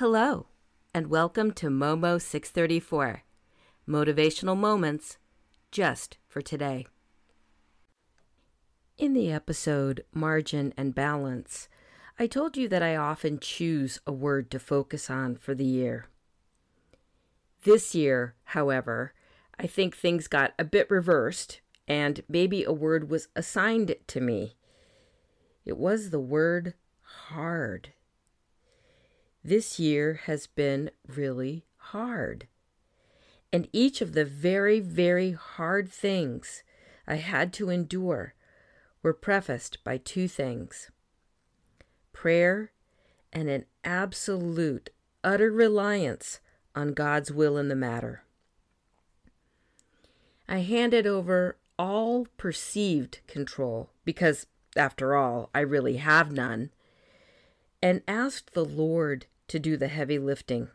Hello, and welcome to Momo 634 Motivational Moments just for today. In the episode Margin and Balance, I told you that I often choose a word to focus on for the year. This year, however, I think things got a bit reversed and maybe a word was assigned to me. It was the word hard. This year has been really hard. And each of the very, very hard things I had to endure were prefaced by two things prayer and an absolute, utter reliance on God's will in the matter. I handed over all perceived control, because, after all, I really have none, and asked the Lord to do the heavy lifting.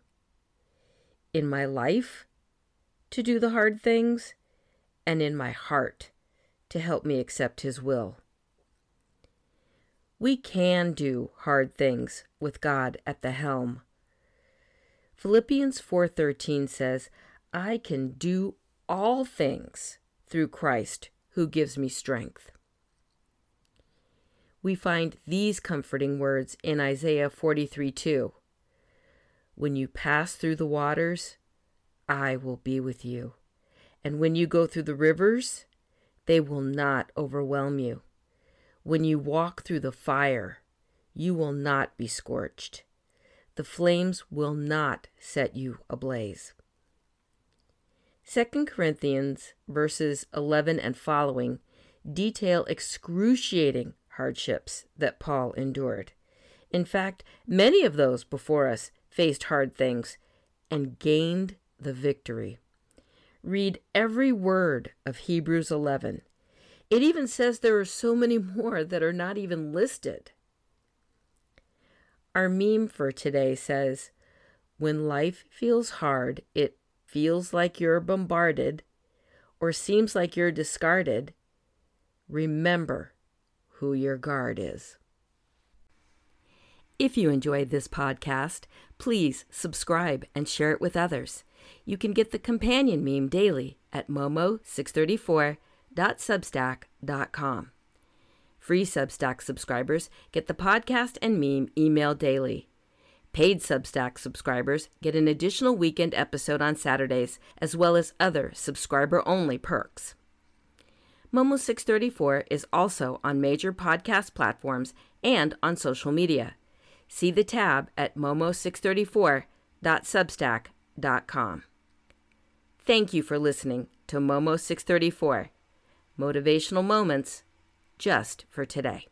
In my life, to do the hard things, and in my heart, to help me accept His will. We can do hard things with God at the helm. Philippians 4:13 says, "I can do all things through Christ who gives me strength." We find these comforting words in Isaiah 43:2. When you pass through the waters, I will be with you. And when you go through the rivers, they will not overwhelm you. When you walk through the fire, you will not be scorched. The flames will not set you ablaze. 2 Corinthians verses 11 and following detail excruciating hardships that Paul endured. In fact, many of those before us faced hard things and gained the victory. Read every word of Hebrews 11 it even says there are so many more that are not even listed. Our meme for today says, When life feels hard, it feels like you're bombarded or seems like you're discarded, remember who your guard is. If you enjoyed this podcast, please subscribe and share it with others. You can get the companion meme daily at momo634.substack.com. Free Substack subscribers get the podcast and meme email daily. Paid Substack subscribers get an additional weekend episode on Saturdays, as well as other subscriber only perks. Momo 634 is also on major podcast platforms and on social media. See the tab at momo634.substack.com. Thank you for listening to Momo 634 motivational moments just for today.